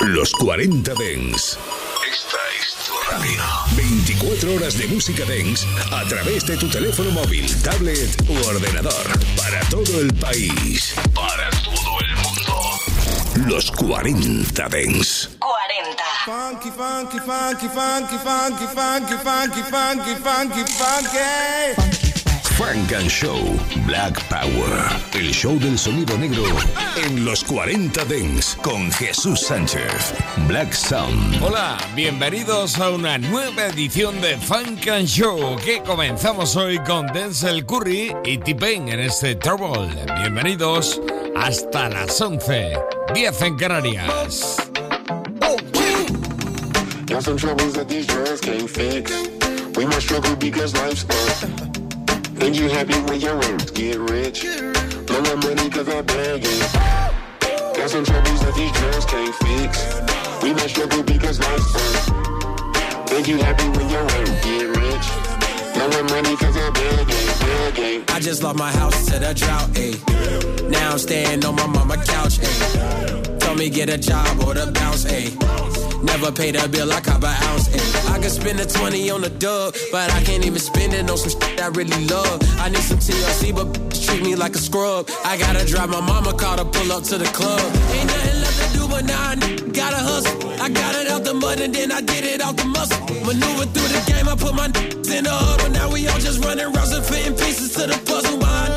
Los 40 Dens. Esta es tu radio. 24 horas de música Dens a través de tu teléfono móvil, tablet u ordenador. Para todo el país. Para todo el mundo. Los 40 Dens. 40. Funky, funky, funky, funky, funky, funky, funky, funky, funky, funky. Funk and Show Black Power. El show del sonido negro en los 40 Dents con Jesús Sánchez. Black Sound. Hola, bienvenidos a una nueva edición de Funk and Show que comenzamos hoy con Denzel Curry y T-Pain en este Trouble. Bienvenidos hasta las 11, 10 en Canarias. Got some troubles that these drugs can't fix. We must struggle because life's tough. Ain't you happy when your earnings get rich? Blow my money cause I bag it. Got some troubles that these girls can't fix. We must struggle because life's fun. Ain't you happy when your earnings get rich? Blow my money cause I bag it, bag it. I just lost my house to the drought, ayy. Now I'm staying on my mama couch, ayy. Told me get a job or the bounce, ayy. Never paid a bill, I cop an ounce. And I could spend a 20 on the dub, but I can't even spend it on some shit I really love. I need some TLC, but treat me like a scrub. I gotta drive my mama car to pull up to the club. Ain't nothing left to do, but now I gotta hustle. I got it out the mud and then I did it out the muscle. Maneuver through the game, I put my in the huddle. Now we all just running rounds and fitting pieces to the puzzle. Mind.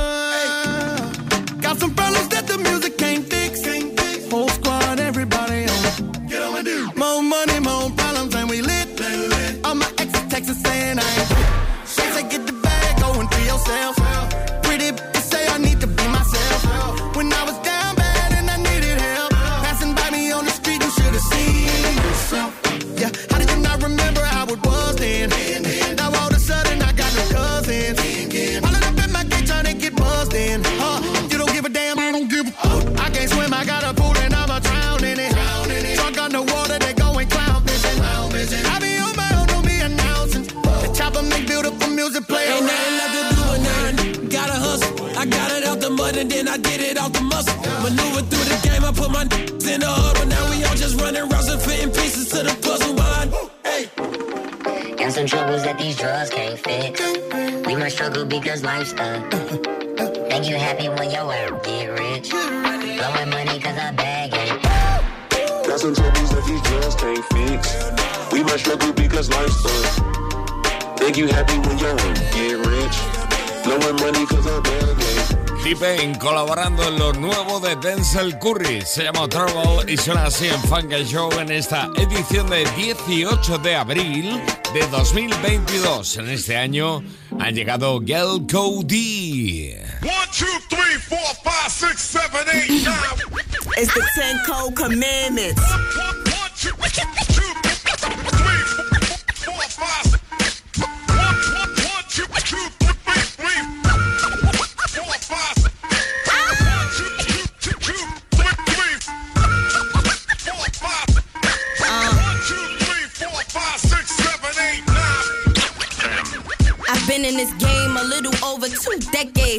Got some problems that the music must struggle because life's tough. Think you happy when your work get rich. Blowing money cause I bag it. Got some troubles that these can't fix. We must struggle because life's tough. Think you happy when your earnings get rich? Blowing money cause I bag it. T-Pain colaborando en lo nuevo de Denzel Curry. Se llama Trouble y suena así en Funk Show en esta edición de 18 de abril de 2022. En este año ha llegado Gel Cody. 1, 2, 3, 4, 5, 6, 7, 8, 9. It's the 10 Cold Commandments.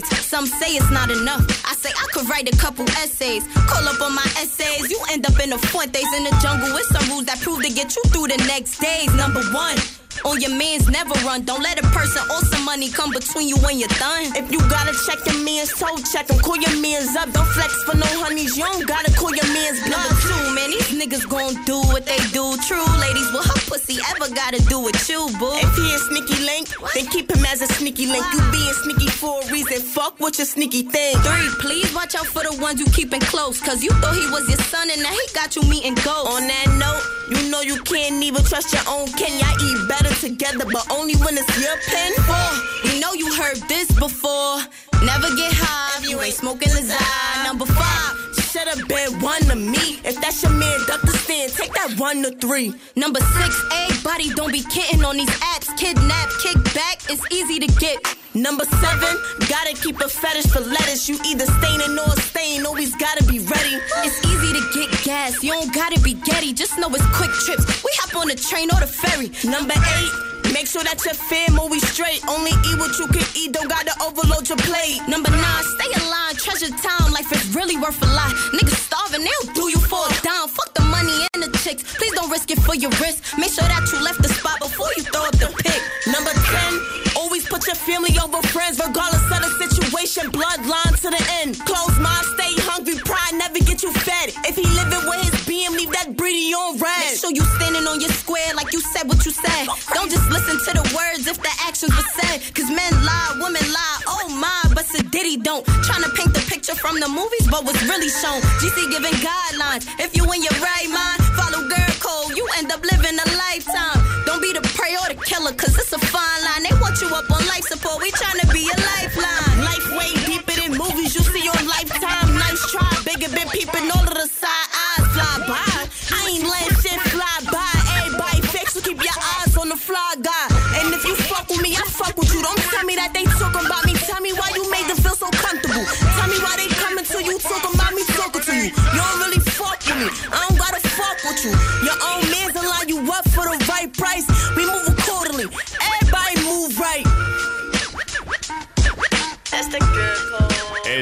Decades. Some say it's not enough. I say I could write a couple essays. Call up on my essays. You end up in the Fuentes in the jungle with some rules that prove to get you through the next days. Number one. On your mans never run. Don't let a person or some money come between you when you're done. If you gotta check your man's toe, check him. Call your man's up. Don't flex for no honeys. You don't gotta call your man's Number bluff. two, man, these niggas gon' do what they do. True, ladies, what her pussy ever gotta do with you, boo? If he a sneaky link, then keep him as a sneaky link. You being sneaky for a reason. Fuck what your sneaky thing. Three, please watch out for the ones you keeping close. Cause you thought he was your son and now he got you meeting ghosts. On that note, you know you can't even trust your own kin. Y'all eat better together, but only when it's your pen. Four, we know you heard this before. Never get high if you ain't smoking Lazai. Number five, Should have been one to me. If that's your man, duck the stand. Take that one to three. number six, everybody don't be kidding on these apps. Kidnap, kick back, it's easy to get. Number seven, gotta keep a fetish for lettuce. You either staining or stain, always gotta be ready. It's easy to get gas, you don't gotta be getty. Just know it's quick trips. We hop on the train or the ferry. Number eight, make sure that your fam always straight. Only eat what you can eat, don't gotta overload your plate. Number nine, stay alive, treasure time. Life is really worth a lot. Niggas starving, they'll do you for a dime. Fuck the money and the chicks. Please don't risk it for your wrist. Make sure that you left the spot before you throw up the pick. Number 10, put your family over friends, regardless of the situation. Bloodline to the end. Close mind, stay hungry. Pride never get you fed. If he living with his BM, leave that breedy on red. Make sure you standing on your square like you said what you said. Don't just listen to the words if the actions were said. Cause men lie, women lie. Oh my, but Diddy don't. Trying to paint the picture from the movies, but what's really shown. GC giving guidelines. If you in your right mind, follow girl code. You end up living a lifetime. Don't be the prey or the killer, cause it's a fine line. They want you up on life support. We tryna be a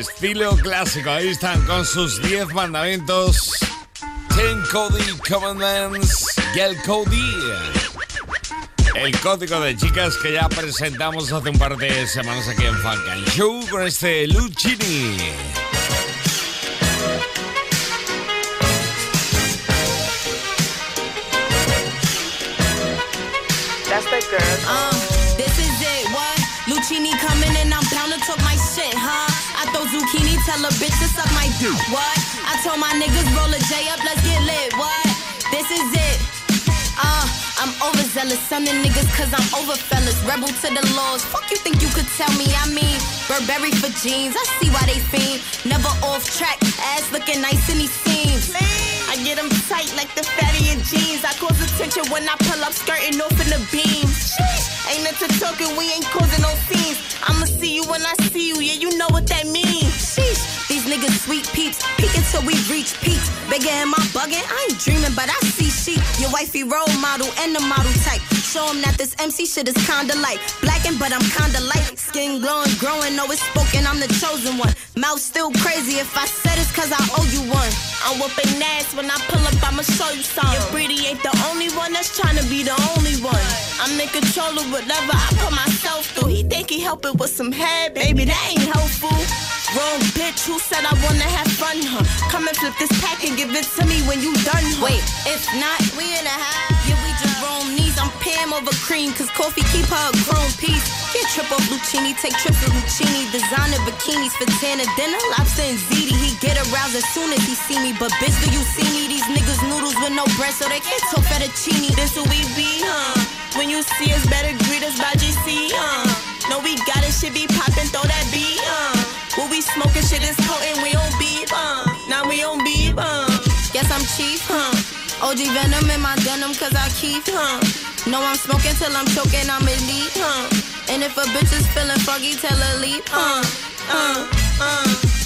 Estilo clásico, ahí están con sus 10 mandamientos. Ten Cody Commandments, Gel Cody. El código de chicas que ya presentamos hace un par de semanas aquí en Funk Show con este Lucini. Tell a bitch to suck my dick. What? I told my niggas roll a J up, let's get lit. What? This is it. Uh, I'm overzealous, sunning niggas cause I'm over fellas. Rebel to the laws. Fuck you think you could tell me? I mean, Burberry for jeans. I see why they fiend. Never off track, ass looking nice in these scenes. I get them tight like the fatty in jeans. I cause attention when I pull up, skirting off in the beams. Ain't into talking, we ain't causing no scenes. I'ma see you when I see you, yeah, you know what that means. Sheesh. These niggas sweet peeps, peek until we reach peaks. Bigger am I bugging? I ain't dreaming, but I see sheep. Your wifey role model and the model type. Show 'em that this MC shit is kinda light. Blacking, but I'm kinda light. Skin glowing, growing, know it's spoken, I'm the chosen one. Mouth still crazy, if I said it's cause I owe you one. I'm whooping ass when I pull up, I'ma show you something. Your pretty ain't the only one that's trying to be the only one. I'm in control of whatever I put myself through. He think he helping with some head, baby, that ain't helpful. Wrong bitch, who said I wanna have fun, huh? Come and flip this pack and give it to me when you done, huh? Wait, if not, we in a high. Yeah, we just Rome knees. I'm Pam over cream, cause coffee keep her a chrome piece. Get triple Lucini, take triple Lucini. Designer bikinis for Tana dinner, lobster and ziti. He get aroused as soon as he see me. But bitch, do you see me? These niggas noodles with no bread, so they can't talk fettuccine. This who we be, huh? When you see us, better greet us by GC, huh? No, we got it, shit be poppin', throw that beat, huh? What we smoking shit is potent, we on beef, uh. Now we on beef, uh. Guess I'm chief, huh? OG Venom in my denim, cause I keep, huh? No, I'm smoking till I'm choking, I'm elite, huh? And if a bitch is feeling foggy, tell her leap, huh? Uh, uh.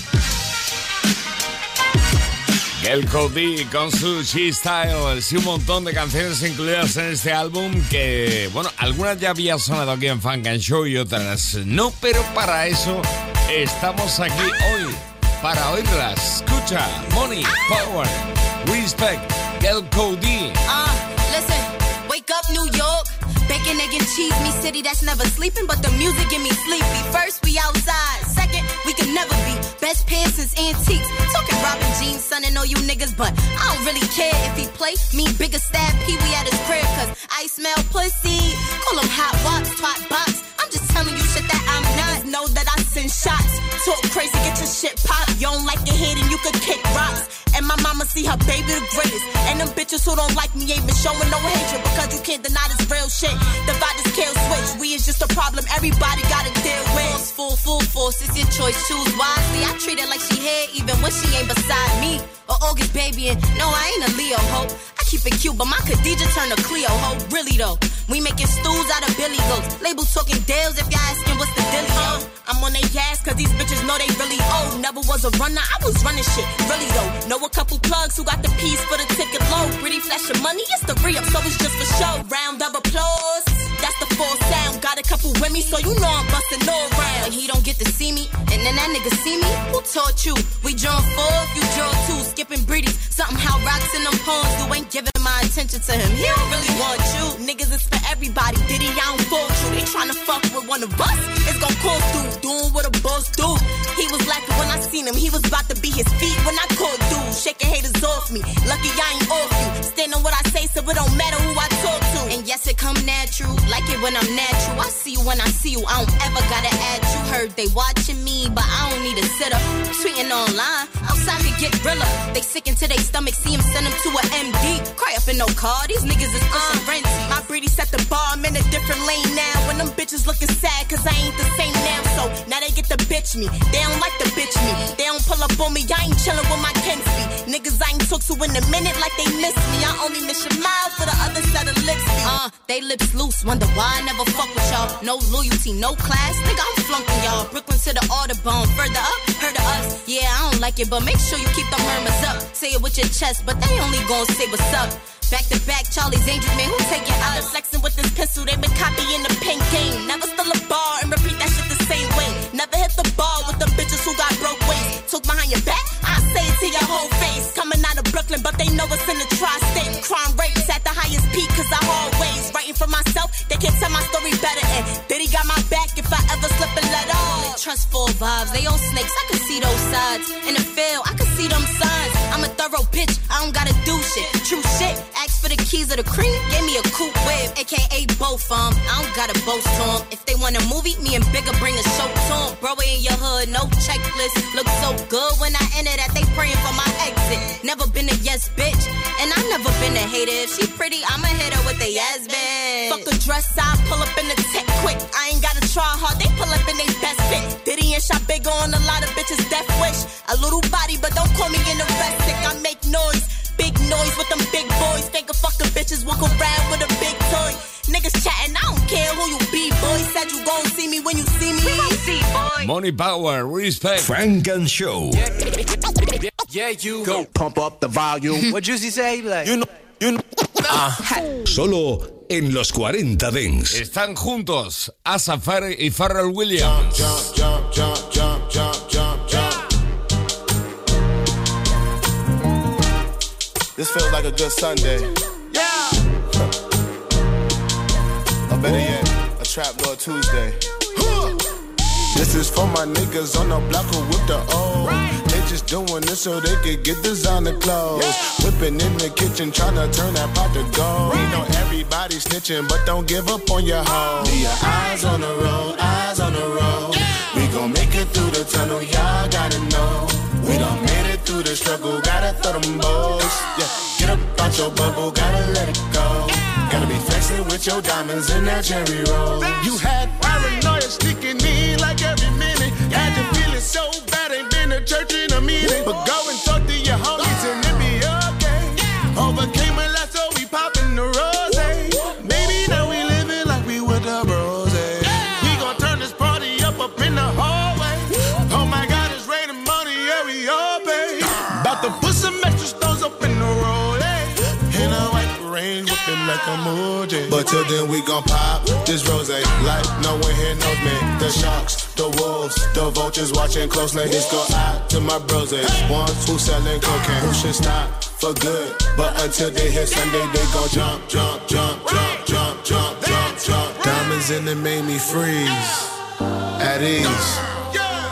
El Cody con su She-Style, sí, un montón de canciones incluidas en este álbum que, bueno, algunas ya había sonado aquí en Funk and Show y otras no, pero para eso estamos aquí hoy, para oírlas. Escucha, Money, Power, Respect, El Cody. Uh, listen, wake up New York. Bacon, egg, and cheese, me city that's never sleeping, but the music get me sleepy. First, we outside. Second, we can never be. Best pairs since antiques. Talking Robin Jeans, son, and all you niggas, but I don't really care if he play me bigger stab Pee Wee at his crib, cause I smell pussy. Call him hot box, twat box. I'm just telling you shit that I'm not. Know that I send shots. Talk crazy, get your shit pop. You don't like your head and you could kick rocks. And my mama see her baby the greatest. And them bitches who don't like me ain't been showing no hatred because you can't deny this real shit. Divide this kill switch. We is just a problem everybody gotta deal with. Force, full, full force, it's your choice. Choose wisely. I treat her like she here even when she ain't beside me. Or August baby, and no, I ain't a Leo hoe. I keep it cute, but my Khadija turn to Cleo hoe. Really though, we making stools out of Billy goats. Labels talking deals if y'all asking what's the deal. dealio. I'm on they ass cause these bitches know they really old. Never was a runner, I was running shit. Really though, know a couple plugs who got the piece for the ticket low. Pretty flash of money, it's the re-up, so it's just for show. Round of applause. That's the full sound. Got a couple with me, so you know I'm busting all round. He don't get to see me, and then that nigga see me. Who taught you? We draw four, you draw two. Skipping breedies. Something how rocks in them poems, you ain't giving my attention. to him. He don't really want you. Niggas is for everybody. Diddy, I don't fault you. They tryna fuck with one of us. It's gon' cost you. Doing what a boss do. He was lacking when I seen him. He was about to be his feet when I called dude. Shaking haters off me. Lucky I ain't off you. Stand on what I say, so it don't matter who I talk to. And yes, it come natural. Like it when I'm natural. I see you when I see you. I don't ever gotta add you. Heard they watching me, but I don't need a sitter. Tweeting online. Outside could get realer. They sick into their stomach. See him send them to a MD. Cry up in no car. These niggas is pushing rent. My breedy set the bar. I'm in a different lane now. When them bitches looking sad, cause I ain't the same now. So now they get to bitch me. They don't like to bitch me. They don't pull up on me. I ain't chillin' with my Kenzie. Niggas I ain't took to in a minute like they miss me. I only miss your mouth for the other set of lips. Uh, they lips loose. Wonder why I never fuck with y'all. No loyalty, no class. Nigga, I'm flunking y'all. Brooklyn to the Audubon. Further up, heard of us. Yeah, I don't like it, but make sure you keep the murmurs up. Say it with your chest, but they only gon' say what's up. Back to back, Charlie's Angels, man, who taking us? Flexing with this pencil, they been copying the pen game. Never still a bar and repeat that shit the same way. Never hit the ball with them bitches who got broke ways. Took behind your back, I say it to your whole face. Coming out of Brooklyn, but they know it's in the tri-state. Off. Trustful vibes, they all snakes, I can see those sides. In the field, I can see them signs. I'm a thorough bitch, I don't gotta do shit. True shit, ask for the keys of the cream, gave me a coupe whip, aka both um. I don't gotta boast to 'em. If they want a movie, me and Bigger bring a show to 'em. Bro, in your hood, no checklist. Look so good when I enter that they praying for my exit. Never been a yes bitch, and I never been a hater. If she pretty, I'ma hit her with a yes bitch. Fuck the dress, I pull up in the tech quick. I ain't gotta try hard, they pull up in they best fit. Diddy and shot big on a lot of bitches, death wish. A little body, but don't call me in the rest sick. I make noise. Big noise with them big boys. Think of fucking bitches walk around with a big toy. Niggas chatting, I don't care who you be, boy. Said you gon' see me when you see me. see, boy. Money Power, respect. Funk and Show. Yeah, you go pump up the volume. what Juicy say? Like, you know, you know. Ah. Solo en los 40 Dance. Están juntos Asa Fair y Pharrell Williams. jump, jump, jump, jump, jump, This feels like a good Sunday. Yeah. or better yet, a trap Lord Tuesday. This is for my niggas on the block who whip the O. They just doing this so they could get designer clothes. Whipping in the kitchen, tryna turn that pot to gold. We know everybody snitching, but don't give up on your hoe. Leave your eyes on the road, eyes on the road. We gon' make it through the tunnel, y'all gotta know. We done made it through the struggle, gotta throw them boys. Yeah, get up out your bubble, gotta let it go. Gotta be flexing with your diamonds in that cherry roll. You had paranoia sneaking in like every minute. But till then, we gon' pop this rose. Like no one here knows me. The sharks, the wolves, the vultures watching closely. This go out to my bros. Ones who selling cocaine, who should stop for good. But until they hit Sunday, they gon' jump, jump, jump, jump, jump, jump, jump, jump. Diamonds in it made me freeze at ease.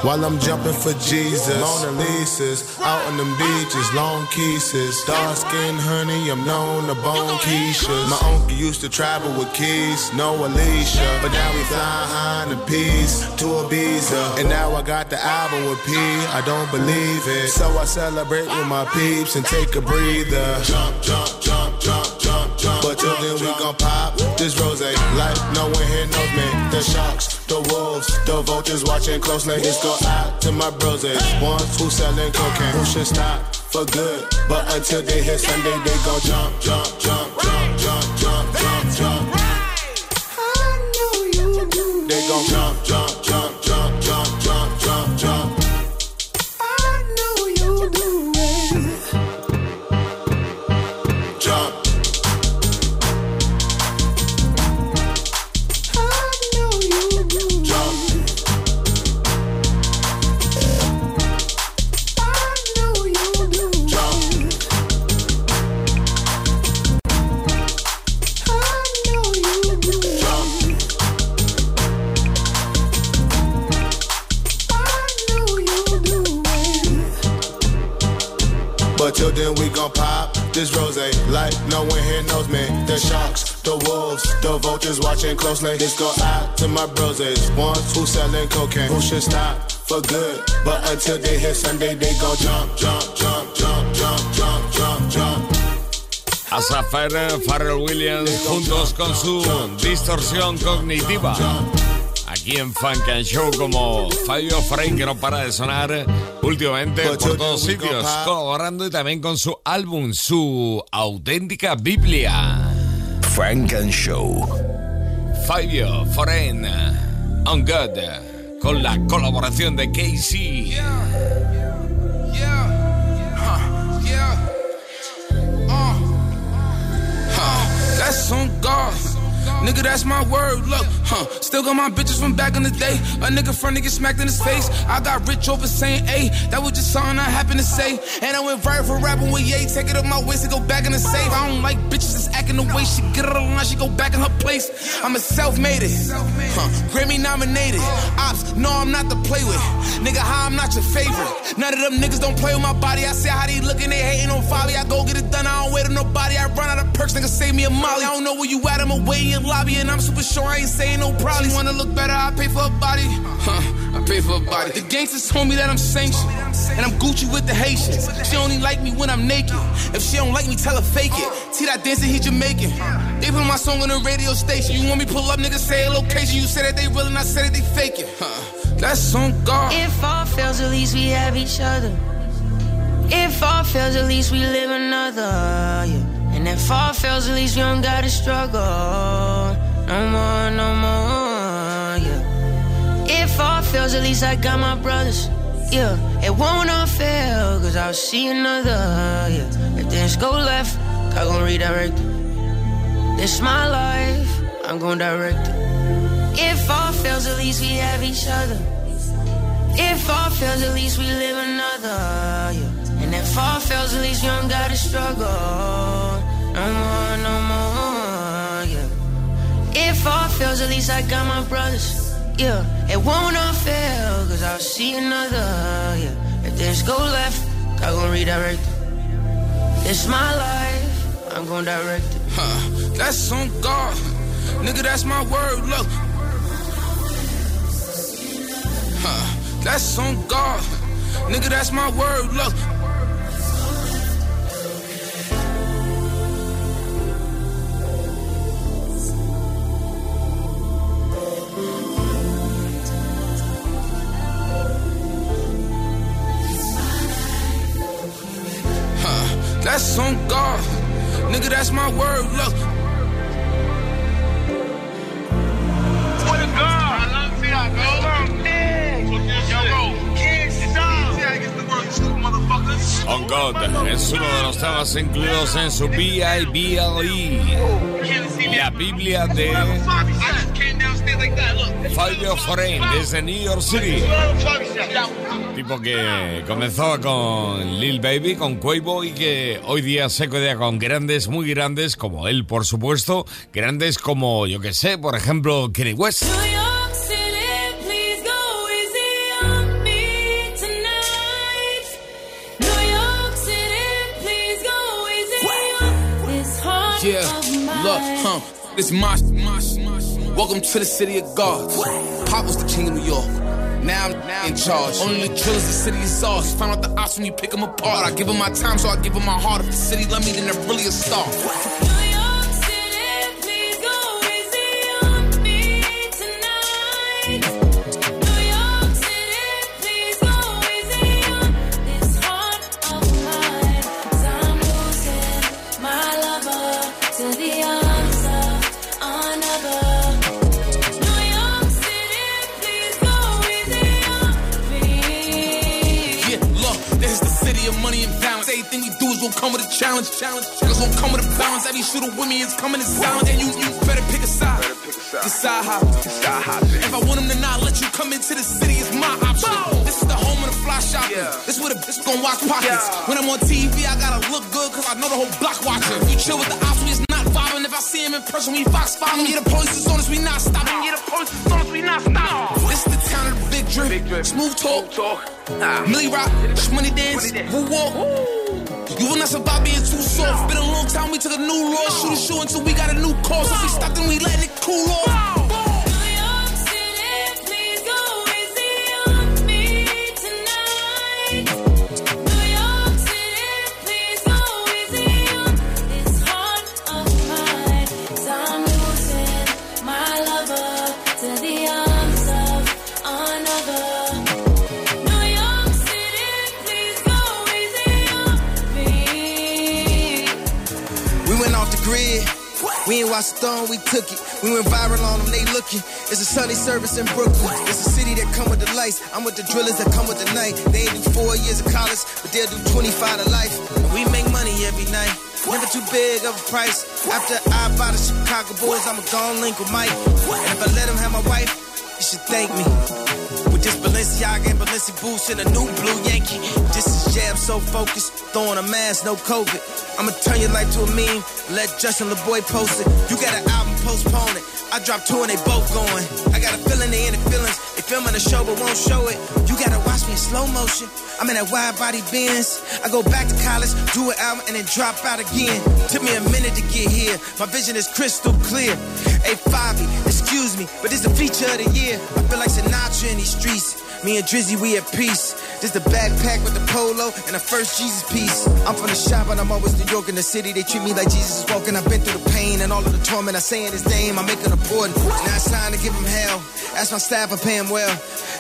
While I'm jumping for Jesus, Mona Lisa's out on them beaches, long kisses, dark skin honey, I'm known to bone Keisha's. My uncle used to travel with keys, no Alicia, but now we fly high in the peace to Ibiza, and now I got the album with P. I don't believe it, so I celebrate with my peeps and take a breather. Jump, jump, jump, jump, jump, jump. But till then we gon' pop this rose like no one here knows me. The sharks, the wolves, the vultures watching closely. This go out to my bros. Ones who selling cocaine, who should stop for good. But until they hit Sunday, they gon' jump, jump, jump, jump, jump, jump, jump, jump. They gon' jump, jump, jump, jump, Until then, we gon' pop this rose like no one here knows me. The sharks, the wolves, the vultures watching closely. This go out to my broses, ones who selling cocaine, who should stop for good. But until they hit Sunday, they gon' jump, jump, jump, jump, jump, jump, jump, jump. A Sapphire, Pharrell Williams juntos con su distorsión cognitiva. Aquí en Funk and Show como Fabio Frey que no para de sonar últimamente por todos sitios, colaborando y también con su álbum, su auténtica Biblia. Frank and Show. Fabio Foreign, On God, con la colaboración de Casey. Yeah. Huh. Yeah. Uh. Huh. That's on God. Nigga, that's my word. Look, huh? Still got my bitches from back in the day. A nigga front get smacked in his face. I got rich over saying, A. That was just something I happened to say. And I went viral for rapping with Ye. Take it up my waist and go back in the safe. I don't like bitches that's acting the way she get it on line. She go back in her place. I'm a self-made it. Huh? Grammy nominated. Ops, no, I'm not to play with. Nigga, how I'm not your favorite. None of them niggas don't play with my body. I say how they looking, they hating on folly. I go get it done. I don't wait on nobody. I run out of perks. Nigga, save me a molly. I don't know where you at. I'm away in your lobby, and I'm super sure I ain't saying no probably. Wanna look better? I pay for a body. Huh? I pay for a body. The gangsters told me that I'm sanctioned, and I'm Gucci with the Haitians. She only like me when I'm naked. If she don't like me, tell her fake it. Oh. See that dancing, he Jamaican. They put my song on the radio station. You want me pull up, nigga? Say a location. You said that they real, and I said that they fake it. Huh? That's on God. If all fails, at least we have each other. If all fails, at least we live another. Yeah. And if all fails, at least we don't gotta struggle. No more, no more. Yeah. If all fails, at least I got my brothers. Yeah. It won't all fail, cause I'll see another. Yeah. If things go left, I gon' redirect it. This my life, I'm gon' direct it. If all fails, at least we have each other. If all fails, at least we live another. Yeah. And if all fails, at least you don't gotta struggle. No more, no more. Yeah. If all fails, at least I got my brothers. Yeah. It won't all fail, cause I'll see another. Yeah. If things go left, I gon' redirect it. It's my life, I'm gon' direct it. Huh? That's on God. Nigga, that's my word. Look. Huh? That's on God. Nigga, that's my word. Look. Nigga, that's my word. Look. On God es uno de los temas incluidos en su B.I.B.L.E. La Biblia de Fabio Foreign desde New York City. Tipo que comenzó con Lil Baby, con Quavo y que hoy día se codea con grandes, muy grandes, como él, por supuesto, grandes como, yo que sé, por ejemplo, Kenny West. Yeah, look, huh? This my, my, my. Welcome to the city of God. Pop was the king of New York. Now I'm now in charge. Only the drillers, the city is ours. Find out the odds when you pick them apart. I give them my time, so I give them my heart. If the city love me, then they're really a star. Do is come with a challenge. Challenge. It's gonna come with a balance. Every shooter with me is coming in silence. And you, you better pick a side. pick a Decide how. Decide how. If I want them to not let you come into the city, it's my option. This is the home of the fly shopping. This where the bitch gon' watch pockets. When I'm on TV, I gotta look good, cause I know the whole block watching. You chill with the ops, we is not vibing. If I see him in person, we fox following. Yeah, the police is on us, we not stopping. Yeah, the police is on us, we not stopping. This the town of the big drip. Smooth talk. Millie rock, money dance, woo walk. You will not survive being too soft. Been a long time, we took a new law. Shoot a shoe until we got a new cause. If we stopped, then we letting it cool off. Watched the throne, we took it. We went viral on them, they looking. It's a Sunday service in Brooklyn. It's a city that come with the lights. I'm with the drillers that come with the night. They ain't do four years of college, but they'll do 25 to life. We make money every night. Never too big of a price. After I buy the Chicago boys, I'ma go link with Mike. And if I let him have my wife, you should thank me. This Balenciaga and Balenci boots and a new blue Yankee. This is jam so focused, throwing a mask, no COVID. I'ma turn your life to a meme, let Justin LaBoy post it. You got an album, postpone it. I dropped two and they both going. I got a feeling they in the feelings. Filming the show but won't show it. You gotta watch me in slow motion. I'm in that wide body Benz. I go back to college, do an album, and then drop out again. Took me a minute to get here. My vision is crystal clear. Hey, Fivi, excuse me, but this the feature of the year. I feel like Sinatra in these streets. Me and Drizzy, we at peace. This the backpack with the polo and the first Jesus piece. I'm from the shop and I'm always New York in the city. They treat me like Jesus is walking. I've been through the pain and all of the torment. I say in his name, I make an important. Now it's time to give him hell. Ask my staff, I pay him well.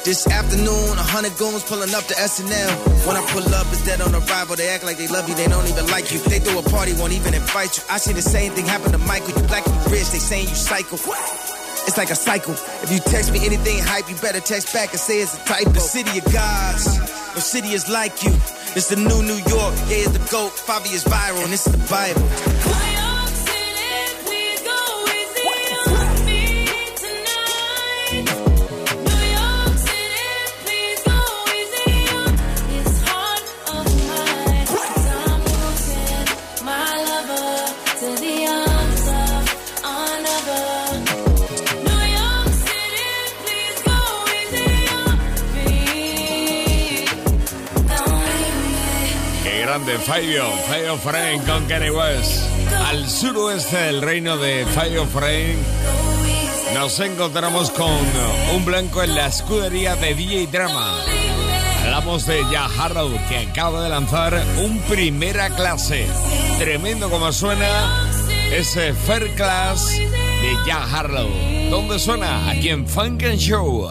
This afternoon, a hundred goons pulling up to SNL. When I pull up, it's dead on arrival. They act like they love you, they don't even like you. They throw a party, won't even invite you. I see the same thing happen to Michael. You black, you rich, they saying you psycho. It's like a cycle. If you text me anything hype, you better text back and say it's a typo. The city of gods, no city is like you. It's the new New York, yeah, it's the GOAT. Fivi is viral, and it's the Bible. Grande, Fabio, Fabio Frank con Kenny West. Al suroeste del reino de Fabio Frank nos encontramos con un blanco en la escudería de DJ Drama. Hablamos de Ya Harrow, que acaba de lanzar un primera clase. Tremendo como suena ese Fair Class de Ya Harlow. ¿Dónde suena? Aquí en Funk and Show.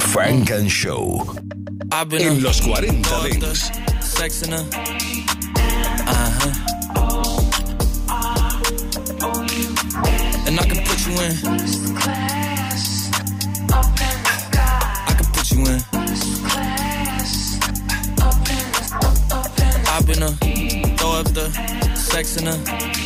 Frank and Show. En los 40 all the Dance. Sex in her. Uh-huh. And I can put you in. I can put you in. I've been a throw up the sex in her.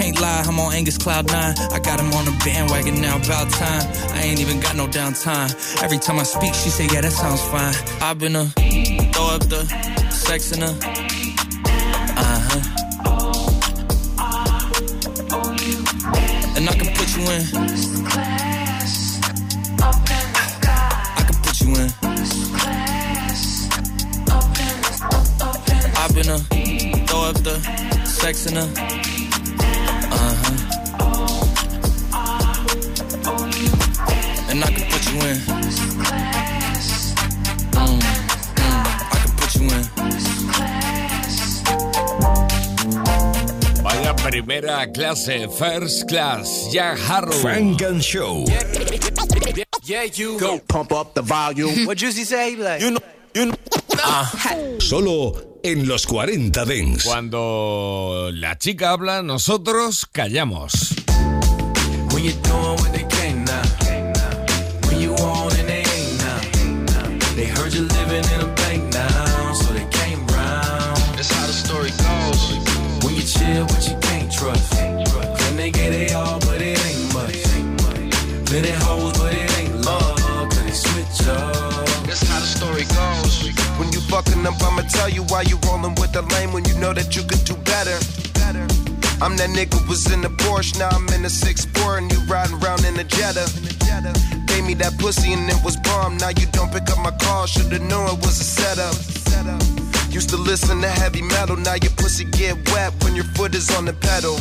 Can't lie, I'm on Angus Cloud 9. I got him on the bandwagon now, about time. I ain't even got no downtime. Every time I speak, she say, yeah, that sounds fine. I've been a throw up the sex in her. Uh huh. And I can put you in. I can put you in. I've been a throw up the sex in her. And I can put you in. Mm, mm, I can put you in. Vaya primera clase, first class, Jack Harrow. Frank and Show. Yeah, you go pump up the volume. what Juicy say? Like, you know, you know. Solo en los 40 Dents. Cuando la chica habla, nosotros callamos. When living in a bank now, so they came round. That's how the story goes. When you chill, but you can't trust. Claim they get it all, but it ain't much. Plenty hoes, but it ain't love, cause they switch up. That's how the story goes. When you fucking up, I'ma tell you why you rolling with the lame when you know that you could do better. I'm that nigga was in the Porsche, now I'm in the six four, and you riding around in the Jetta. Me that pussy and it was bomb. Now you don't pick up my call, should've known it was a setup. Used to listen to heavy metal, now your pussy get wet when your foot is on the pedal.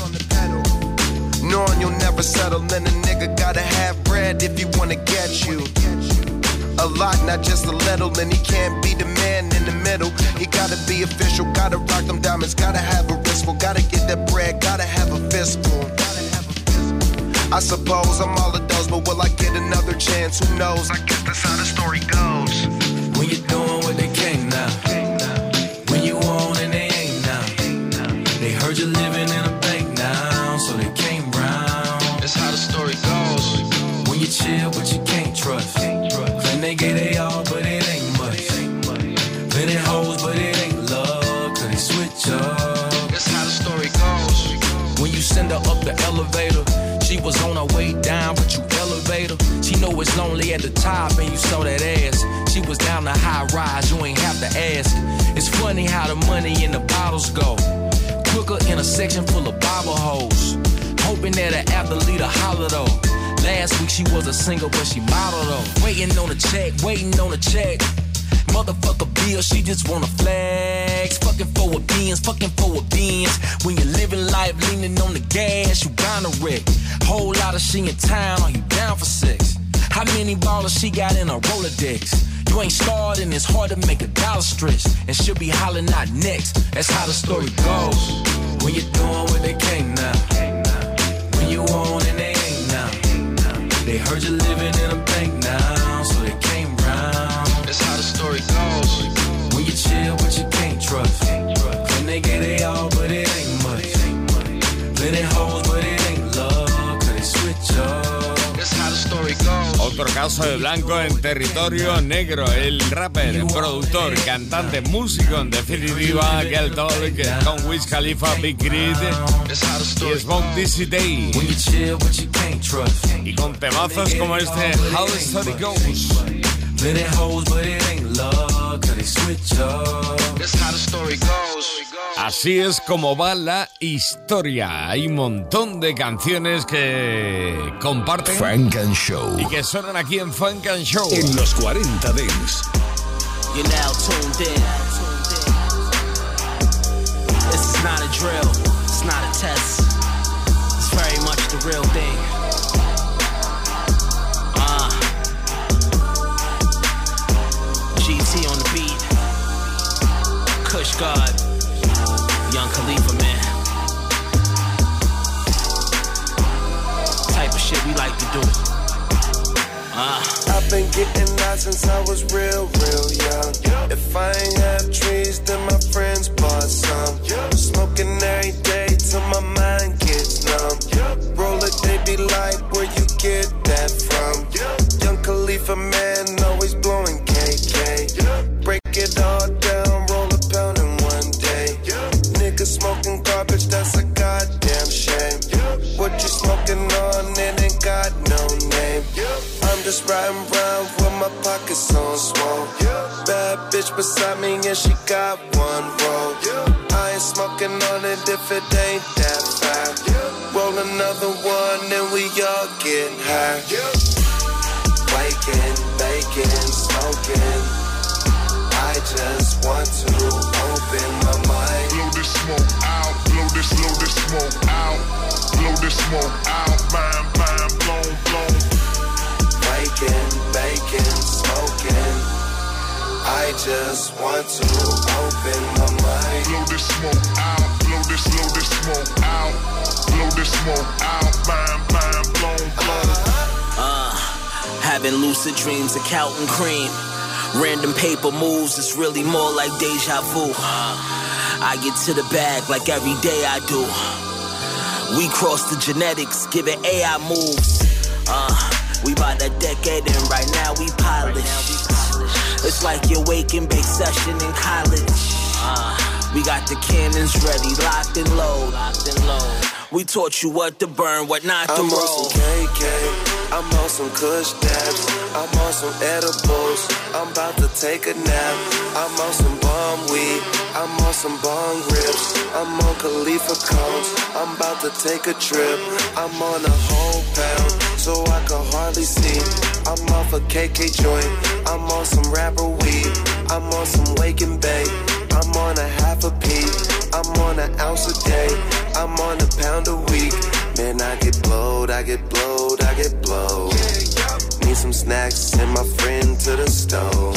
Knowing you'll never settle, then a nigga gotta have bread if he wanna get you. A lot, not just a little, and he can't be the man in the middle. He gotta be official, gotta rock them diamonds, gotta have a wristful, gotta get that bread, gotta have a fistful. I suppose I'm all those, but will I get another chance? Who knows? I guess that's how the story goes. When you're doing what they can't now. When you on and they ain't now. They heard you living in a bank now, so they came round. That's how the story goes. When you chill, but you can't trust. Claim they get they all, but it ain't much. Plenty hoes, but it ain't love, cause they switch up. That's how the story goes. When you send her up the elevator, she was on her way down, but you it's lonely at the top, and you saw that ass. She was down the high rise, you ain't have to ask. It's funny how the money and the bottles go. Her in a section full of Bible hoes. Hoping that her athlete a holler though. Last week she was a single, but she model though. Waiting on a check, waiting on a check. Motherfucker bill, she just wanna flex. Fucking for a beans, fucking for a beans. When you're living life leaning on the gas, you gonna wreck. Whole lot of she in town, are you down for sex? How many ballers she got in her Rolodex? You ain't starting, it's hard to make a dollar stretch. And she'll be hollering out next. That's how the story goes. When you're doing what they can't now. When you on and they ain't now. They heard you living in a bank now, so they came round. That's how the story goes. When you chill, but you can't trust. Claim they get they all, Otro caso de blanco en territorio negro. El rapper, el productor, cantante, músico, en definitiva, Gal Tolk, con Wiz Khalifa, Big the y Smoke Dizzy Day. Y con temazos como este How the Story Goes. Así es como va la historia. Hay un montón de canciones que comparten Frank and Show. y que suenan aquí en Funk and Show. En los 40 Dents. You're now tuned in. This is not a drill, it's not a test. It's very much the real thing. Uh, GT on the beat. Kush God. Young Khalifa, man. Type of shit we like to do. Uh. I've been getting out since I was real, real young. If I ain't have trees, then my friends bought some. Smoking every day till my mind gets numb. Roll it, they be like, where you get and she got one roll. I ain't smoking on it if it ain't that fire. Roll another one and we all get high. Waking, baking, smoking. I just want to open my mind. Blow this smoke out, blow this, blow this smoke out, blow this smoke out, just want to open my mind. Blow this smoke out, blow this, blow this smoke out, blow this smoke out, mind, mind blown, blown. Uh, having lucid dreams of counting cream. Random paper moves, it's really more like deja vu. I get to the bag like every day I do. We cross the genetics, giving AI moves. Uh, we about a decade and right now we polish. It's like you're waking big session in college. Uh, we got the cannons ready, locked and load. Locked and load. We taught you what to burn, what not to I'm on some KK. I'm on some Kush dabs. I'm on some edibles. I'm about to take a nap. I'm on some bomb weed. I'm on some bong rips. I'm on Khalifa cones. I'm about to take a trip. I'm on a whole pound, so I can hardly see. I'm off a KK joint. I'm on some rapper weed. I'm on some wake and bake. I'm on a half a pea, I'm on an ounce a day. I'm on a pound a week. Man, I get blowed, I get blowed, I get blowed. Need some snacks, send my friend to the stove.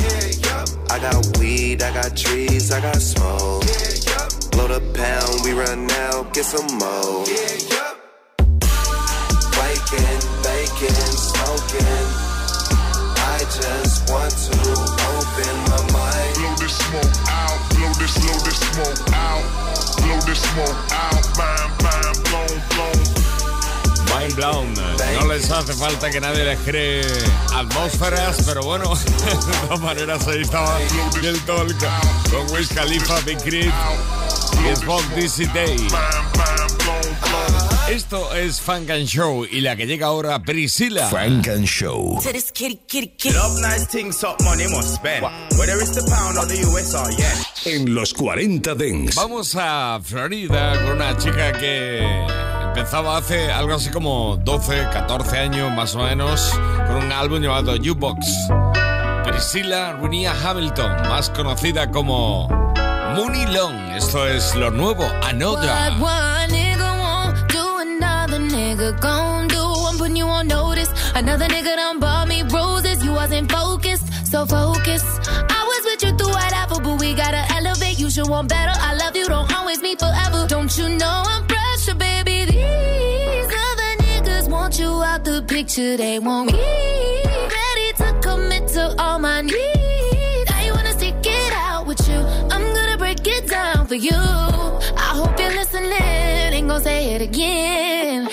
I got weed, I got trees, I got smoke. Blow the pound, we run out, get some more. Baking, smoking. I just want to open my mind. Blow this smoke out, blow this, blow this smoke out, blow this smoke out, mind, mind blown, blown. Mind blown. No les hace falta que nadie les cree atmósferas, pero bueno, de todas maneras ahí estaba el Talk con Wiz Khalifa, Big Crit y Smoke Dizzy Day. Esto es Funk and Show y la que llega ahora, Priscila. Funk and Show. To this kitty, kitty, kitty. Love nice things, top money must spend. Whether it's the pound or the US or yen. En los 40 Dents. Vamos a Florida con una chica que empezaba hace algo así como 12, 14 años más o menos con un álbum llamado U-Box. Priscilla Runia Hamilton, más conocida como Mooney Long. Esto es lo nuevo, What Another. Another nigga done bought me roses. You wasn't focused, so focused. I was with you through whatever, but we gotta elevate. You should want better. I love you, don't always me forever. Don't you know I'm pressure, baby? These other niggas want you out the picture. They want me ready to commit to all my needs. I wanna stick it out with you. I'm gonna break it down for you. I hope you're listening. Ain't gonna say it again.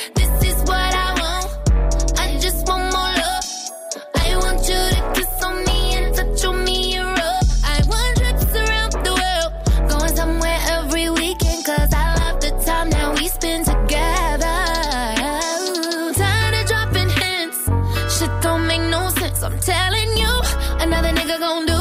Nigga gon' do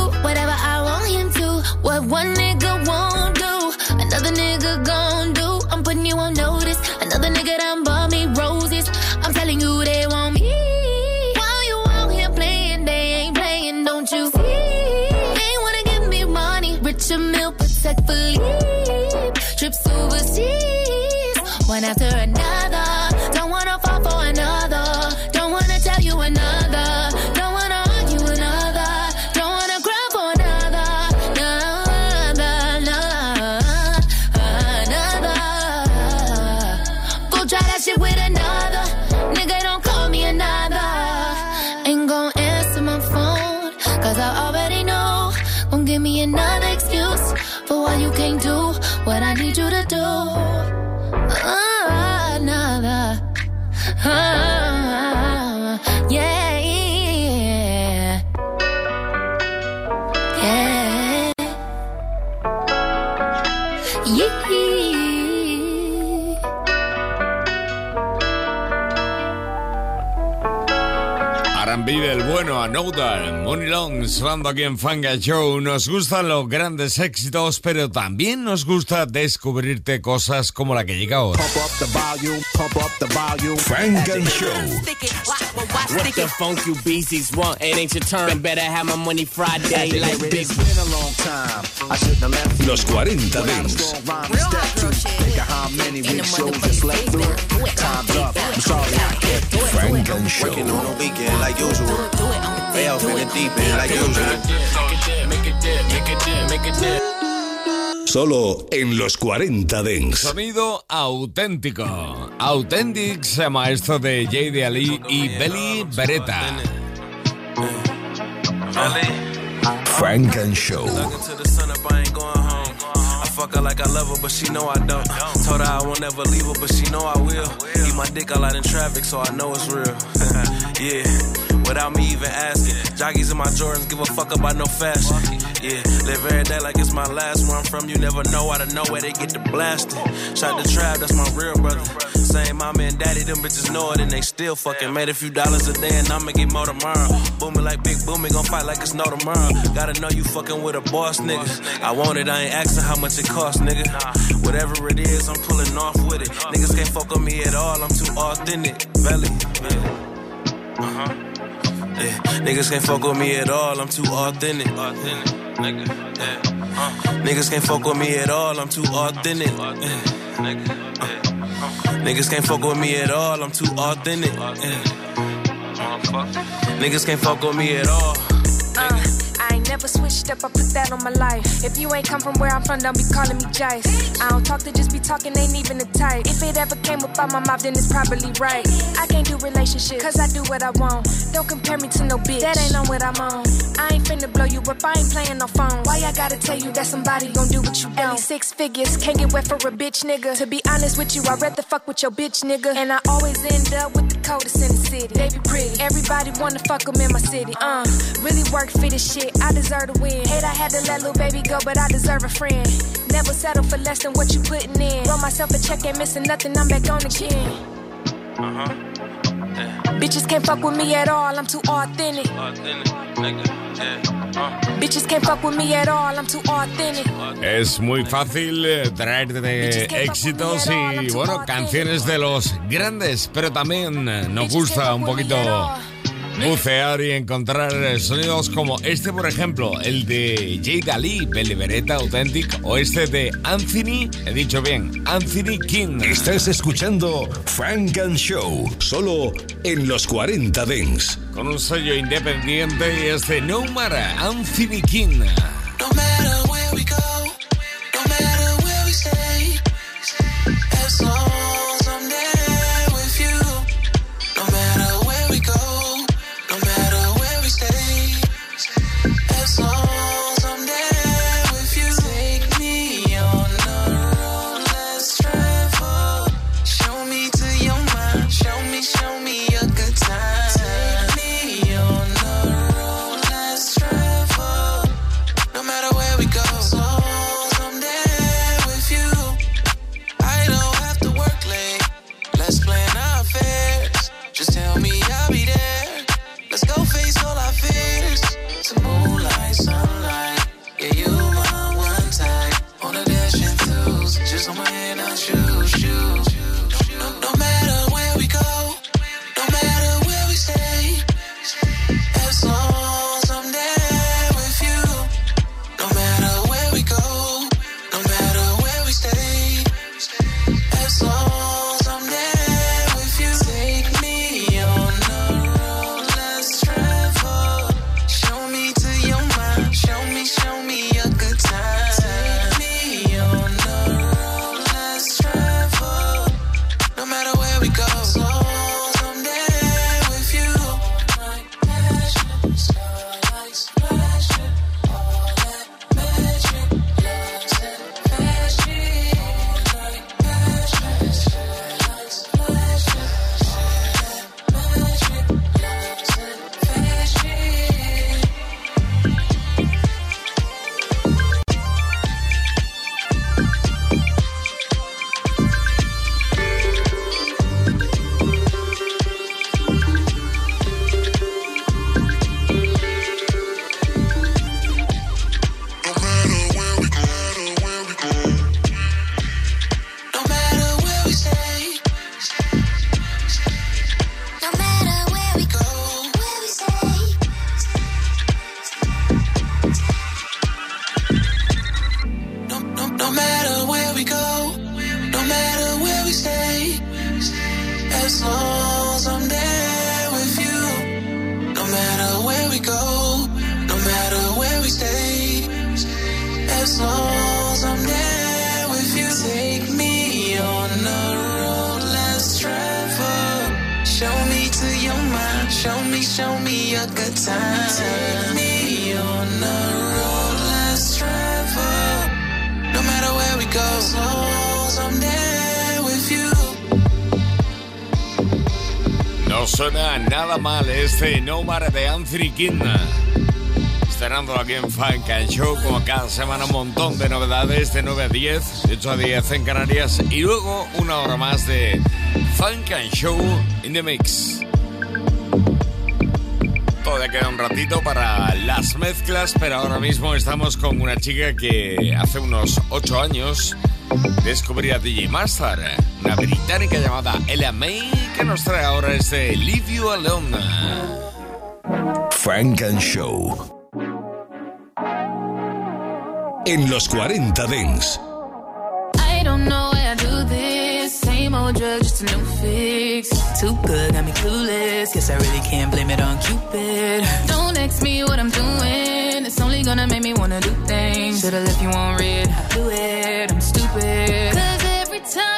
Vive el bueno, Another, Money Long, sonando aquí en Fanga Show. Nos gustan los grandes éxitos, pero también nos gusta descubrirte cosas como la que llega ahora. Pump up the volume, pump up the volume. Funk and Show. What the funk you beasties want? It ain't your turn. Better have my money Friday like big. It's been a long time. I shouldn't have left. Los 40 Without a Dents. rhyme to step to. Think of how many weak shows I slept through. Time's up. I'm sorry you. Funk and Show. Working on the weekend like usual. Way off in the deep end like usual. Make it dip, make it dip, make it dip. Solo en los 40 Dents. Sonido auténtico. Authentic se llama esto de J.D. Ali y Belly Beretta. Funk and Show. Fuck her like I love her, but she know I don't. Told her I won't ever leave her, but she know I will. Eat my dick all out in traffic, so I know it's real. yeah, without me even asking. Jockeys in my Jordans, give a fuck about no fashion. Yeah, live every day like it's my last. Where I'm from, you never know out of nowhere they get the blasting. Shot the trap, that's my real brother. Same mama and daddy, them bitches know it, and they still fucking made a few dollars a day, and I'ma get more tomorrow. Booming like Big Booming, gon' fight like it's no tomorrow. Gotta know you fucking with a boss, nigga. I want it, I ain't asking how much it costs, nigga. Whatever it is, I'm pulling off with it. Niggas can't fuck with me at all, I'm too authentic. Belly, yeah. Uh-huh. Yeah. Niggas can't fuck with me at all, I'm too authentic. Niggas can't fuck with me at all, I'm too authentic. Niggas can't fuck with me at all, I'm too authentic. Niggas can't fuck with me at all. Uh, never switched up, I put that on my life. If you ain't come from where I'm from, don't be calling me Jice. I don't talk to just be talking, ain't even the type. If it ever came up out my mouth, then it's probably right. I can't do relationships, cause I do what I want. Don't compare me to no bitch, that ain't on what I'm on. I ain't finna blow you up, I ain't playing no phone. Why I gotta tell you that somebody gon' do what you don't? Six figures, can't get wet for a bitch nigga. To be honest with you, I'd rather fuck with your bitch nigga. And I always end up with the coldest in the city. They be pretty, everybody wanna fuck them in my city. Uh, really work for this shit, I deserve to win. Hate I had to let little baby go, but I deserve a friend. Never settle for less than what you putting in. Wrote myself a check, ain't missing nothing, I'm back on again. Uh-huh. Bitches can't fuck with me at all, I'm too authentic. Authentic, nigga. Yeah. Uh. Bitches can't fuck with me at all, I'm too authentic. Es muy fácil eh, traerte éxitos y, bueno, canciones de los grandes, pero también eh, nos gusta un poquito bucear y encontrar eh, sonidos como este, por ejemplo, el de Jay Dali, Belly Beretta Authentic, o este de Anthony, he dicho bien, Anthony King. Estás escuchando Funk and Show. Solo en los 40 Dents. Con un sello independiente y este No Mara, Anthony King. No matter where we go, no 11, No Mar de Anthony Kidna. Estrenando aquí en Funk and Show, como cada semana, un montón de novedades de 9 a 10, de 8 a 10 en Canarias, y luego una hora más de Funk and Show in the Mix. Todavía queda un ratito para las mezclas, pero ahora mismo estamos con una chica que hace unos 8 años descubrí a DJ Master, una británica llamada Ella May, que nos trae ahora este Leave You Alone. Frank and Show. En los 40 Dents. I don't know why I do this. Same old drug, just a new fix. Too good, got me clueless. Guess I really can't blame it on Cupid. Don't ask me what I'm doing. It's only gonna make me wanna do things. Should've left you on red. I do it, I'm stupid. Cause every time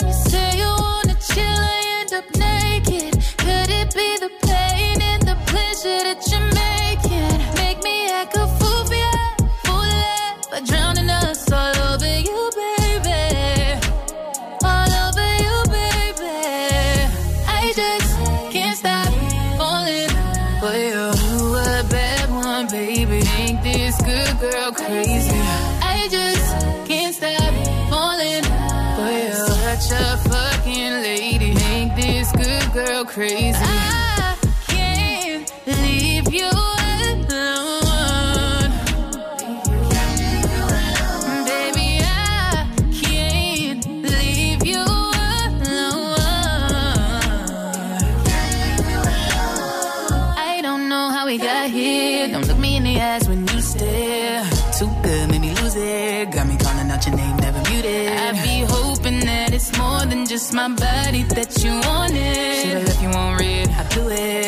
crazy? I can't leave you alone. Baby, I can't leave you alone. I don't know how we got here. Don't look me in the eyes when you stare. Too good, made me lose it. Got me calling out your name, never muted. I be hoping that it's more than just my body that you wanted. Do it.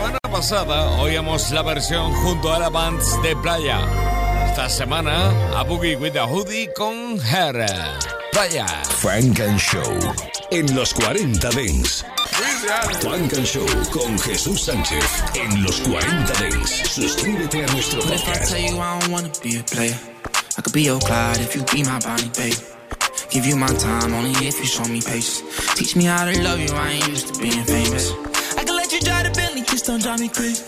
Semana pasada oíamos la versión junto a la bands de playa. Esta semana, a Boogie with a Hoodie con Her. Playa. Frank and Show. En los 40 Dents. Frank and Show con Jesús Sánchez. En los 40 Dents. Suscríbete a nuestro What if I podcast. tell you I don't wanna be a player? I could be your Clyde if you be my Bonnie, babe. Give you my time only if you show me patience. Teach me how to love you, I ain't used to being famous. Don't drive me crazy.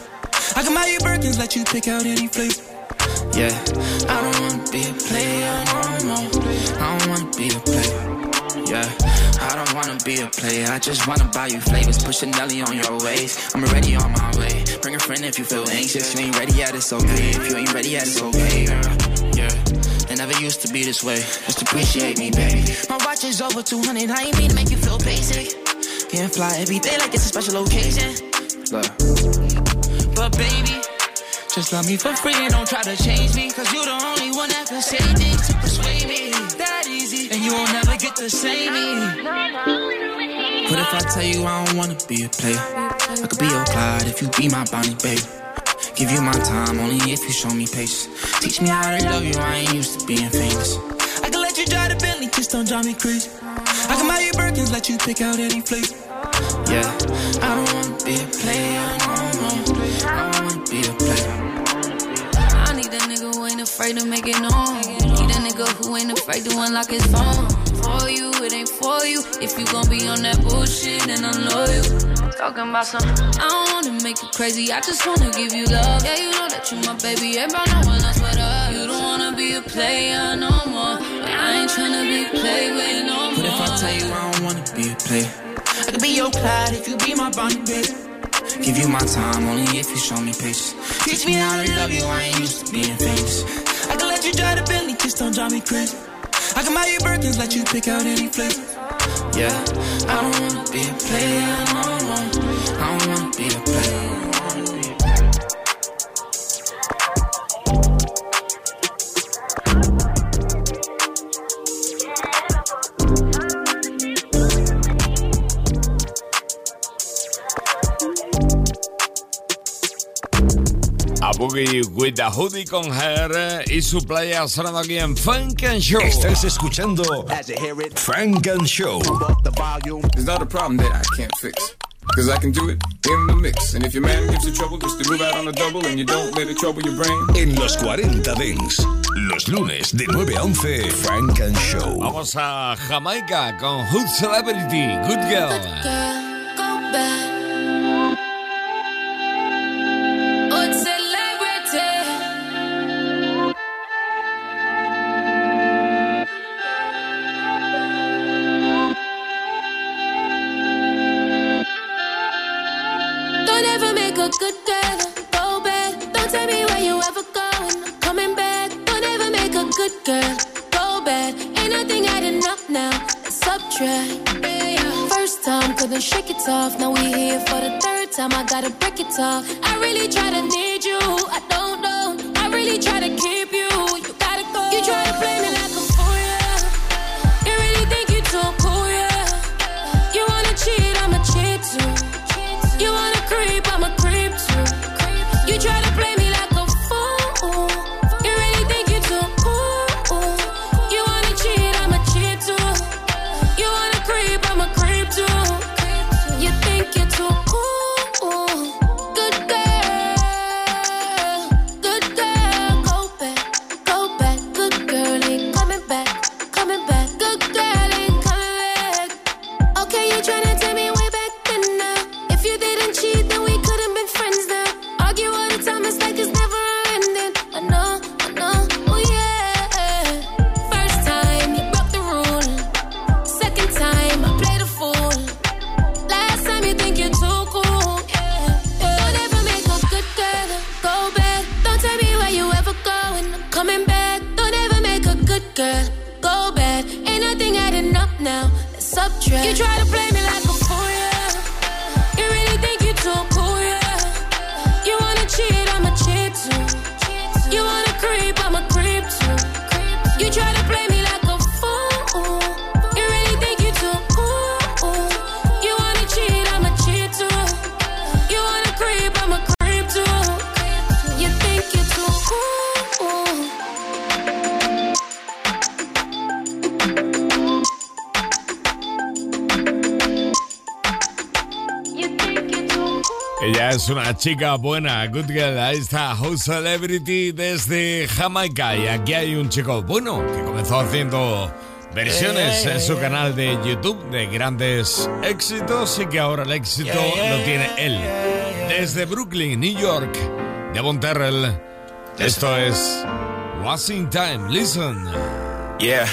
I can buy you Birkins, let you pick out any place. Yeah, I don't wanna be a player no more. I don't wanna be a player. Yeah, I don't wanna be a player. I just wanna buy you flavors, put Chanel on your waist. I'm already on my way. Bring a friend if you feel anxious. You ain't ready yet, it's okay. If you ain't ready yet, it's okay, girl. Yeah. It never used to be this way. Just appreciate me, baby. My watch is over 200. I ain't mean to make you feel basic. Can't fly every day like it's a special occasion. But baby, just love me for free and don't try to change me. Cause you're the only one that can say things to persuade me. That easy. And you won't never get to say me. What if I tell you I don't wanna be a player? I could be your Clyde if you be my Bonnie, baby. Give you my time only if you show me patience. Teach me how to love you, I ain't used to being famous. I can let you drive the Bentley, just don't drive me crazy. I can buy you Birkins, let you pick out any place. Yeah, I don't be a player, no. I don't wanna be a player. I need a nigga who ain't afraid to make it known. Need a nigga who ain't afraid to unlock his phone. For you, it ain't for you. If you gon' be on that bullshit, then I'm loyal. Talking about some, I don't wanna make you crazy. I just wanna give you love. Yeah, you know that you my baby. Ain't about no one else but us. You don't wanna be a player no more. I ain't tryna be played with no more. What if I tell you I don't wanna be a player? I could be your Clyde if you be my Bonnie, baby. Give you my time only if you show me patience. Teach me how to love you, I ain't used to being famous. I can let you drive the Bentley, just don't drive me crazy. I can buy you Birkins, let you pick out any flavor. Yeah, I don't wanna be a player, no, no. I don't wanna be a player. Boogie with the Hoodie con Her y su playa sonando aquí en Funk and Show. Estás escuchando Frank and Show. It's not a problem that I can't fix. Cause I can do it in the mix. And if your man gives you trouble, just to move out on a double and you don't let it trouble your brain. En los 40 Dents. Los lunes de 9 a 11, Frank and Show. Vamos a Jamaica con Hood Celebrity, Good Girl. Go back. Time. I gotta break it off. I really try to need you. I chica buena, good girl. Ahí está, House Celebrity desde Jamaica. Y aquí hay un chico bueno que comenzó haciendo versiones en su canal de YouTube de grandes éxitos y que ahora el éxito lo tiene él. Desde Brooklyn, New York, Devon Terrell. Esto es Wasting Time. Listen. Yeah.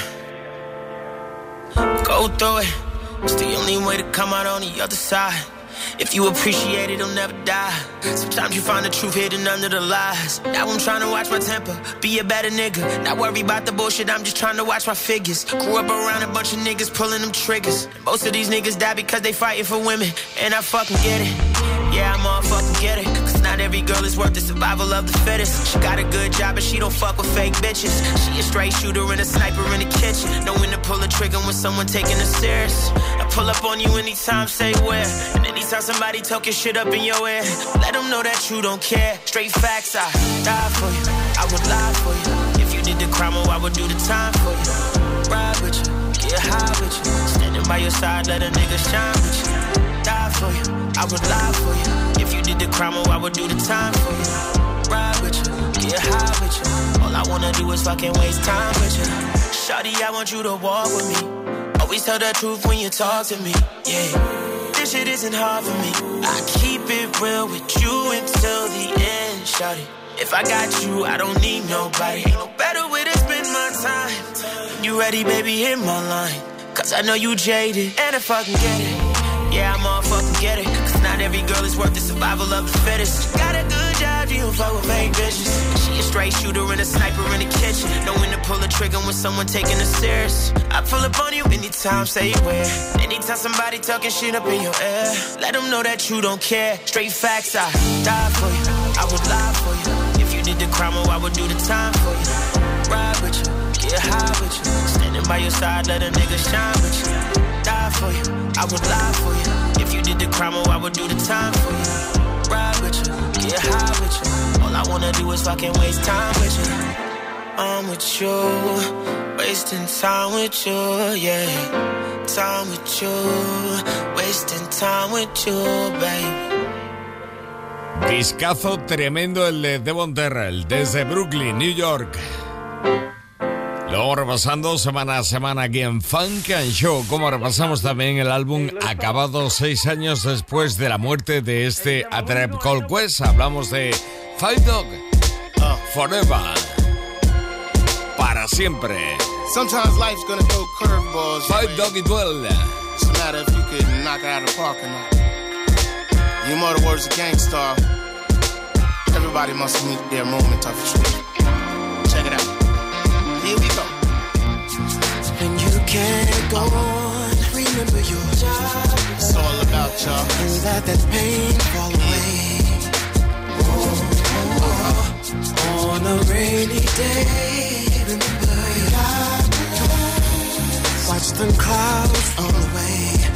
Go through it. It's the only way to come out on the other side. If you appreciate it, it'll never die. Sometimes you find the truth hidden under the lies. Now I'm trying to watch my temper, be a better nigga. Not worry about the bullshit, I'm just trying to watch my figures. Grew up around a bunch of niggas pulling them triggers. Most of these niggas die because they fighting for women, and I fucking get it. Yeah, I'm all fucking get it. Not every girl is worth the survival of the fittest. She got a good job, but she don't fuck with fake bitches. She a straight shooter and a sniper in the kitchen. Knowing to pull the trigger when someone taking it serious. I pull up on you anytime, say where. And anytime somebody talking shit up in your ear, let them know that you don't care. Straight facts, I die for you. I would lie for you. If you did the crime, oh, I would do the time for you. Ride with you, get high with you. Standing by your side, let a nigga shine with you. Die for you, I would lie for you. If you did the crime, oh, I would do the time for you. Ride with you, get high with you. All I wanna do is fucking waste time with you. Shawty, I want you to walk with me. Always tell the truth when you talk to me. Yeah, this shit isn't hard for me. I keep it real with you until the end, Shawty. If I got you, I don't need nobody. Ain't no better way to spend my time. You ready, baby, hit my line. Cause I know you jaded, and if I can get it. Yeah, I'm all fucking get it. Cause not every girl is worth the survival of the fittest. Got a good job, you don't fuck with fake bitches. She a straight shooter and a sniper in the kitchen. Knowing to pull the trigger when someone taking it serious. I pull up on you anytime, say where. Anytime somebody talking shit up in your ear. Let them know that you don't care. Straight facts, I die for you. I would lie for you. If you did the crime, oh, I would do the time for you. Ride with you, get high with you. Standing by your side, let a nigga shine with you I would lie for you. If you did the crime, oh, I would do the time for you. Ride with you, get high with you. All I wanna do is fucking waste time with you. I'm with you, wasting time with you, yeah. Time with you, wasting time with you, baby. Discazo tremendo el de Devon Terrell desde Brooklyn, New York. Lo vamos repasando semana a semana aquí en Funk and Show, como repasamos también el álbum acabado seis años después de la muerte de este A Tribe Called Quest. Hablamos de Five Dog, Forever, para siempre. Sometimes life's gonna throw curveballs. Five Dog y Dwell. It's a matter if you could knock it out of the park or not. You know the words of Gangstar. Everybody must meet their moment of truth. Check it out. Here we go. When you can't go on, remember your job. It's all about y'all. And let that pain fall away. Oh, on a rainy day, remember your job. Watch them clouds roll away.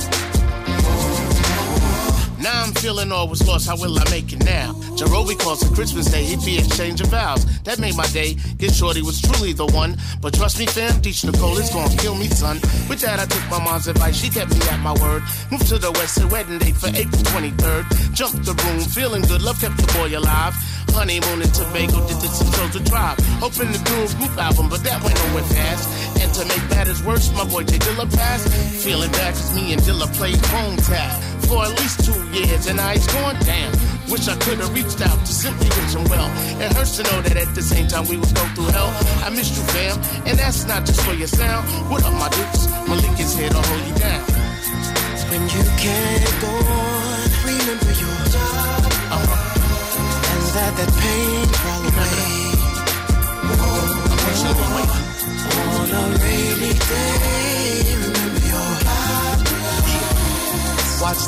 Now I'm feeling all was lost. How will I make it now? Jarobi calls it Christmas Day. He'd be exchanging vows. That made my day. Get shorty was truly the one. But trust me, fam, Deech Nicole is gonna kill me, son. With that, I took my mom's advice. She kept me at my word. Moved to the west, a wedding date for April 23rd. Jumped the room, feeling good. Love kept the boy alive. Honeymoon in Tobago, did the the drive. Hoping to do a group album, but that went nowhere fast. And to make matters worse, my boy J Dilla passed. Feeling bad cause me and Dilla played phone tag for at least two years, and I was going down. Wish I could have reached out to simply wish him well. It hurts to know that at the same time we would go through hell. I missed you, fam, and that's not just for your sound. What up, my dukes?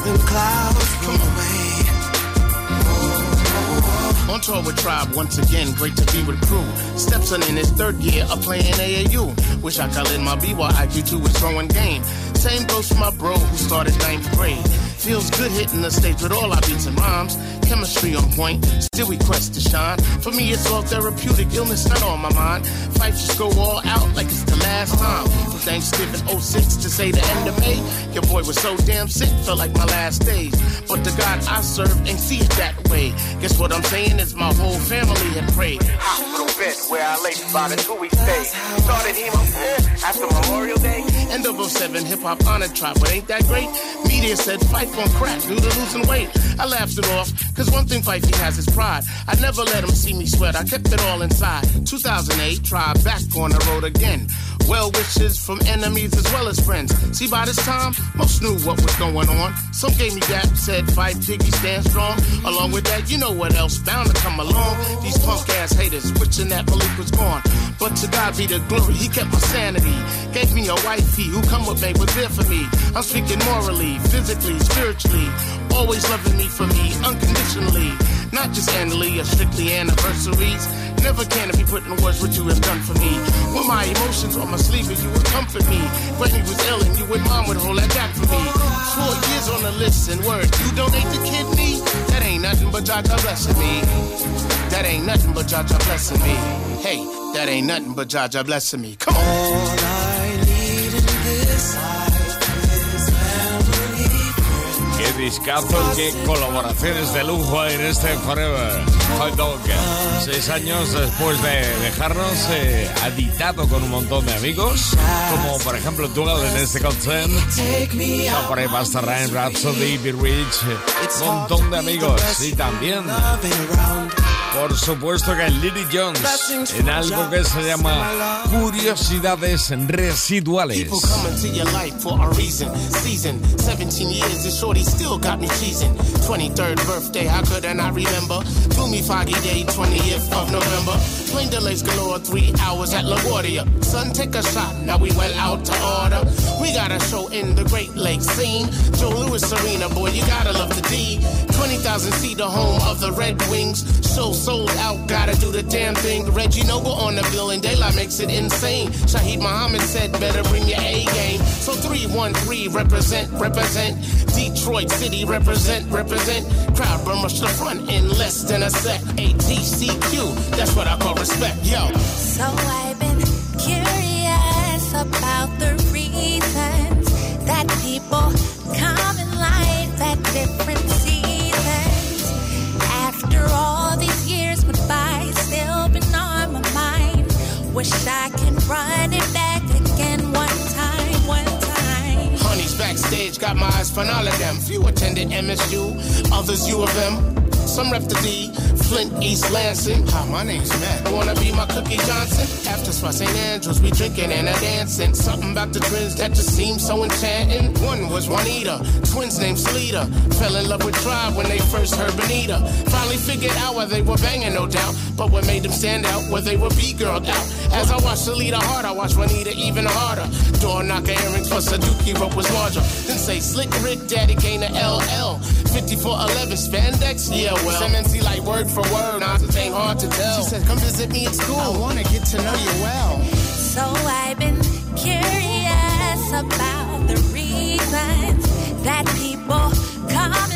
Them clouds roll away. On tour with Tribe once again, great to be with crew. Stepson in his third year of playing AAU. Wish I could let my BYIQ2 was throwing game. Same goes for my bro who started ninth grade. Feels good hitting the stage with all our beats and rhymes. Chemistry on point, still we quest to shine. For me, it's all therapeutic, illness not on my mind. Fight just go all out like it's the last time. From Thanksgiving 06 to say the end of May, your boy was so damn sick, felt like my last days. But the God I serve ain't see it that way. Guess what I'm saying is my whole family had prayed. Hospital bed where I lay about a two week stay. Started hemo eh, after Memorial Day. End of 07, hip hop honored tribe, but ain't that great? Media said Phife on crack due to losing weight. I laughed it off, cause one thing Fifey has is pride. I never let him see me sweat, I kept it all inside. 2008, tried back on the road again. Well wishes from enemies as well as friends. See, by this time, most knew what was going on. Some gave me that, said, fight piggy, stand strong. Along with that, you know what else bound to come along. These punk ass haters wishing that Malik was gone. But to God be the glory, he kept my sanity. Gave me a wifey who come with me, was there for me. I'm speaking morally, physically, spiritually. Always loving me for me, unconditionally. Not just annually or strictly anniversaries. Never can it be put in words what you have done for me. When my emotions on my sleeve, and you would comfort me. When he was ill and you and mom would hold that back for me. Four years on the list and word, you donate the kidney? That ain't nothing but Jaja blessing me. That ain't nothing but Jaja blessing me. Hey, that ain't nothing but Jaja blessing me. Come on. Discazo, qué colaboraciones de lujo en este Forever Hot Dog. Seis años después de dejarnos, eh, editado con un montón de amigos, como por ejemplo tú en este concert. No, por ahí Basta Ryan, Rhapsody, Be Rich, un montón de amigos. Y también, por supuesto que Lily Jones, en algo que se llama Curiosidades Residuales. People coming to your life for a reason. Season 17 years, this shorty still got me cheesing. 23rd birthday, how could I not remember? Gloomy foggy day, 20th of November. Plane delays galore, three hours at LaGuardia. Son, take a shot, now we went out to order. We got a show in the Great Lakes scene. Joe Louis Arena, boy, you gotta love the D. 20,000 seat, the home of the Red Wings. Show sold out, gotta do the damn thing. Reggie Noble on the bill, and daylight makes it insane. Shaheed Muhammad said, better bring your A game. So 313, represent, represent. Detroit City, represent, represent. Crowd burn rush the front in less than a sec. ATCQ, that's what I call respect, yo. So I've been curious about the reasons that people Wish I can run it back again one time, one time. Honey's backstage, got my eyes on all of them. Few attended MSU, others U of M. Some rep the D, Flint, East Lansing. Hi, my name's Matt. I Wanna be my Cookie Johnson? After Spot St. Andrews, we drinking and a dancing. Something about the twins that just seemed so enchanting. One was Juanita, twins named Sleeta. Fell in love with Tribe when they first heard Bonita. Finally figured out why they were banging, no doubt. But what made them stand out was they were B-girled out. As I watched Sleeta hard, I watched Juanita even harder. Door knocker earrings a dookie rope was larger. Then say Slick Rick, Daddy came to LL. 5411 spandex, yeah, well. Cemency like word for word, nah, it ain't hard to tell. She said, come visit me at school. I wanna get to know you well. So I've been curious about the reasons that people come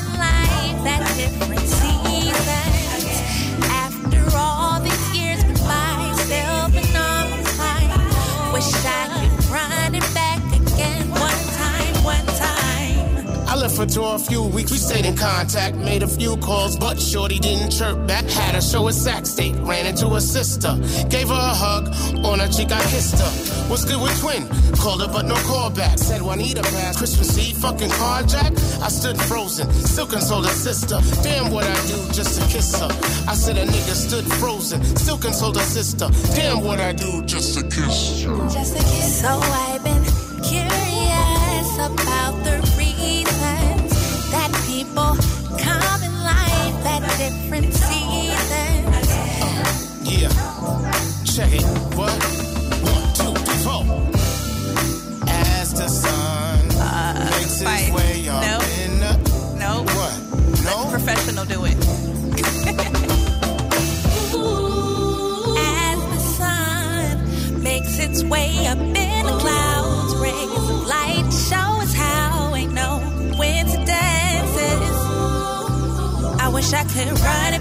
I to a few weeks, we stayed in contact, made a few calls, but Shorty didn't chirp back. Had a show at Sac State, ran into her sister, gave her a hug, on her cheek I kissed her. What's good with Twin? Called her but no call back. Said Juanita passed Christmas Eve, fucking carjack. I stood frozen, still consoled her sister. Damn what I do just to kiss her. I said a nigga stood frozen, still consoled her sister. Damn what I do just to kiss her. Just a kiss. So Check it. What? One, two, three, four. As the sun uh, makes fight. its way up in the. What? No. Professional do it. As the sun makes its way up in the clouds, rays of light show us how ain't no when to. I wish I could run it.